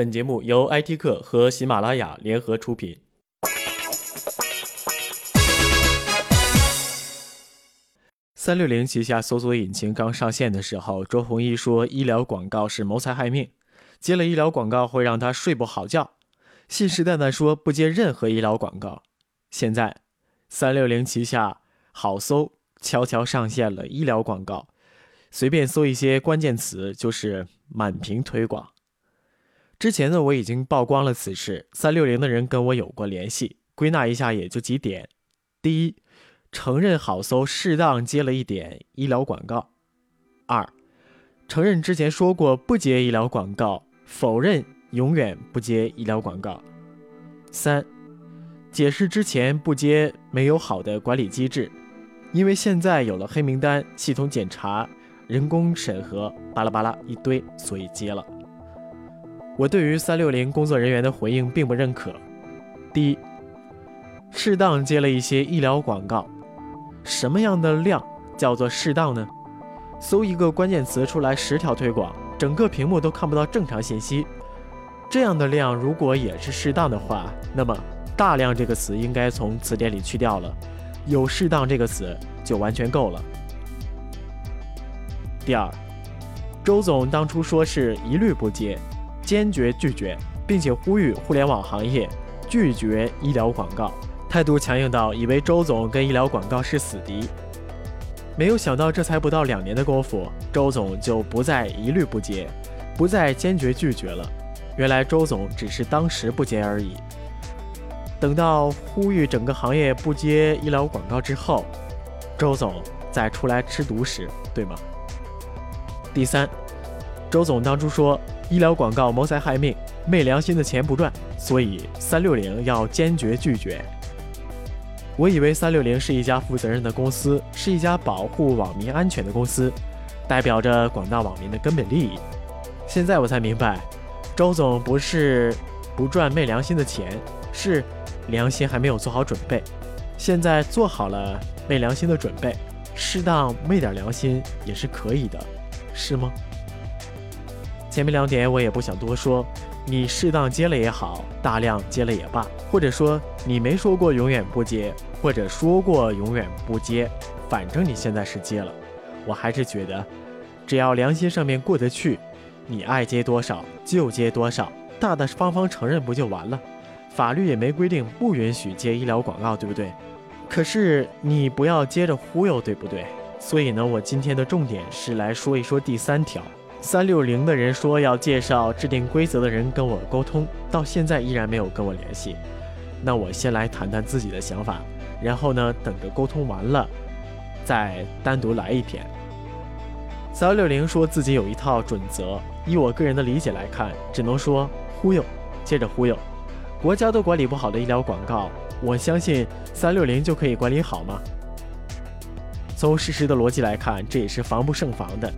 本节目由 IT 客和喜马拉雅联合出品。三六零旗下搜索引擎刚上线的时候，周鸿祎说医疗广告是谋财害命，接了医疗广告会让他睡不好觉。信誓旦旦说不接任何医疗广告。现在，三六零旗下好搜悄悄上线了医疗广告，随便搜一些关键词就是满屏推广。之前呢，我已经曝光了此事，三六零的人跟我有过联系，归纳一下也就几点：第一。承认好搜适当接了一点医疗广告。二，承认之前说过不接医疗广告，否认永远不接医疗广告。三，解释之前不接没有好的管理机制，因为现在有了黑名单、系统检查、人工审核，巴拉巴拉一堆，所以接了。我对于三六零工作人员的回应并不认可。第一，适当接了一些医疗广告。什么样的量叫做适当呢？搜一个关键词出来，十条推广，整个屏幕都看不到正常信息。这样的量如果也是适当的话，那么大量这个词应该从词典里去掉了，有适当这个词就完全够了。第二，周总当初说是一律不接，坚决拒绝，并且呼吁互联网行业拒绝医疗广告。态度强硬到以为周总跟医疗广告是死敌，没有想到这才不到两年的功夫，周总就不再一律不接，不再坚决拒绝了。原来周总只是当时不接而已。等到呼吁整个行业不接医疗广告之后，周总再出来吃独食，对吗？第三，周总当初说医疗广告谋财害命，昧良心的钱不赚，所以三六零要坚决拒绝。我以为三六零是一家负责任的公司，是一家保护网民安全的公司，代表着广大网民的根本利益。现在我才明白，周总不是不赚昧良心的钱，是良心还没有做好准备。现在做好了昧良心的准备，适当昧点良心也是可以的，是吗？前面两点我也不想多说。你适当接了也好，大量接了也罢，或者说你没说过永远不接，或者说过永远不接，反正你现在是接了。我还是觉得，只要良心上面过得去，你爱接多少就接多少，大大方方承认不就完了？法律也没规定不允许接医疗广告，对不对？可是你不要接着忽悠，对不对？所以呢，我今天的重点是来说一说第三条。三六零的人说要介绍制定规则的人跟我沟通，到现在依然没有跟我联系。那我先来谈谈自己的想法，然后呢，等着沟通完了，再单独来一篇。三六零说自己有一套准则，以我个人的理解来看，只能说忽悠，接着忽悠。国家都管理不好的医疗广告，我相信三六零就可以管理好吗？从事实的逻辑来看，这也是防不胜防的。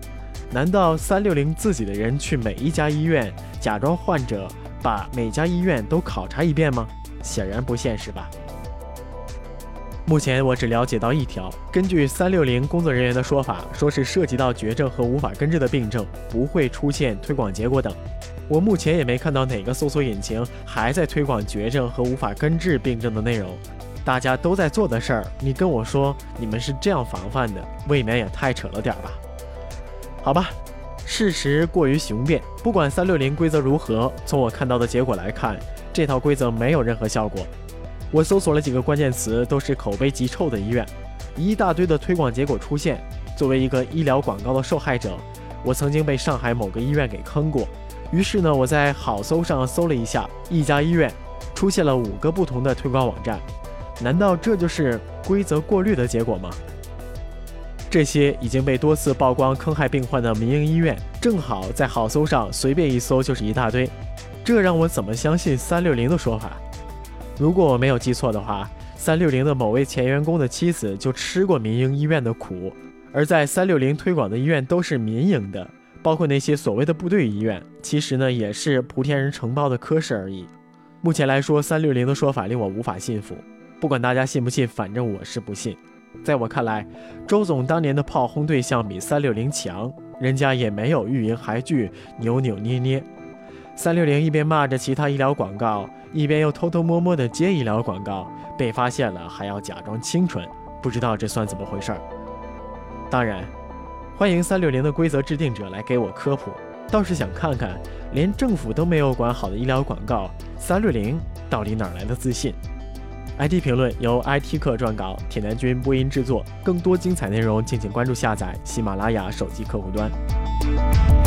难道三六零自己的人去每一家医院假装患者，把每家医院都考察一遍吗？显然不现实吧。目前我只了解到一条，根据三六零工作人员的说法，说是涉及到绝症和无法根治的病症，不会出现推广结果等。我目前也没看到哪个搜索引擎还在推广绝症和无法根治病症的内容。大家都在做的事儿，你跟我说你们是这样防范的，未免也太扯了点吧。好吧，事实过于雄辩。不管三六零规则如何，从我看到的结果来看，这套规则没有任何效果。我搜索了几个关键词，都是口碑极臭的医院，一大堆的推广结果出现。作为一个医疗广告的受害者，我曾经被上海某个医院给坑过。于是呢，我在好搜上搜了一下，一家医院出现了五个不同的推广网站。难道这就是规则过滤的结果吗？这些已经被多次曝光坑害病患的民营医院，正好在好搜上随便一搜就是一大堆，这让我怎么相信三六零的说法？如果我没有记错的话，三六零的某位前员工的妻子就吃过民营医院的苦，而在三六零推广的医院都是民营的，包括那些所谓的部队医院，其实呢也是莆田人承包的科室而已。目前来说，三六零的说法令我无法信服，不管大家信不信，反正我是不信。在我看来，周总当年的炮轰对象比三六零强，人家也没有欲迎还拒、扭扭捏捏。三六零一边骂着其他医疗广告，一边又偷偷摸摸的接医疗广告，被发现了还要假装清纯，不知道这算怎么回事儿。当然，欢迎三六零的规则制定者来给我科普，倒是想看看连政府都没有管好的医疗广告，三六零到底哪来的自信？IT 评论由 IT 客撰稿，铁男君播音制作。更多精彩内容，敬请关注下载喜马拉雅手机客户端。